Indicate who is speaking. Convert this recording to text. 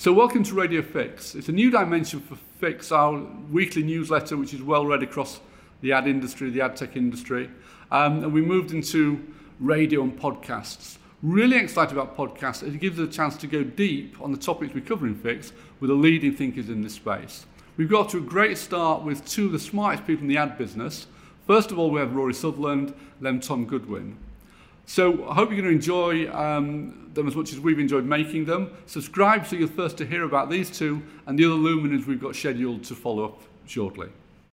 Speaker 1: So welcome to Radio Fix. It's a new dimension for Fix, our weekly newsletter, which is well read across the ad industry, the ad tech industry. Um, and we moved into radio and podcasts. Really excited about podcasts. It gives us a chance to go deep on the topics we cover in Fix with the leading thinkers in this space. We've got to a great start with two of the smartest people in the ad business. First of all, we have Rory Sutherland, then Tom Goodwin. So I hope you're going to enjoy um, them as much as we've enjoyed making them. Subscribe so you're first to hear about these two and the other luminaries we've got scheduled to follow up shortly.